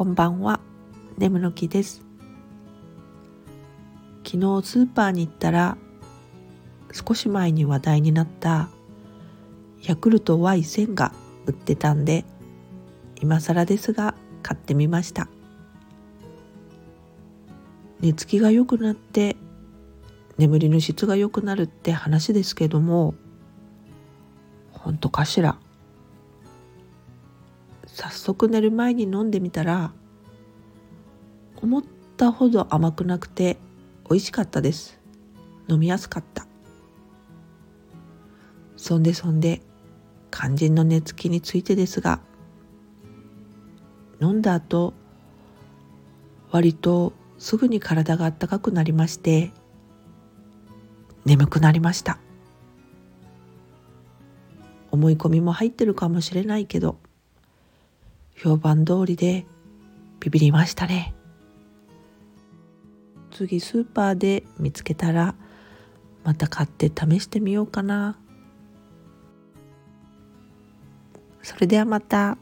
こんばんは、ネムの木です。昨日スーパーに行ったら、少し前に話題になったヤクルト Y1000 が売ってたんで、今更ですが買ってみました。寝つきが良くなって眠りの質が良くなるって話ですけども、本当かしら？早速寝る前に飲んでみたら思ったほど甘くなくて美味しかったです。飲みやすかった。そんでそんで肝心の寝つきについてですが飲んだ後割とすぐに体が温かくなりまして眠くなりました。思い込みも入ってるかもしれないけど評判通りでビビりましたね次スーパーで見つけたらまた買って試してみようかなそれではまた。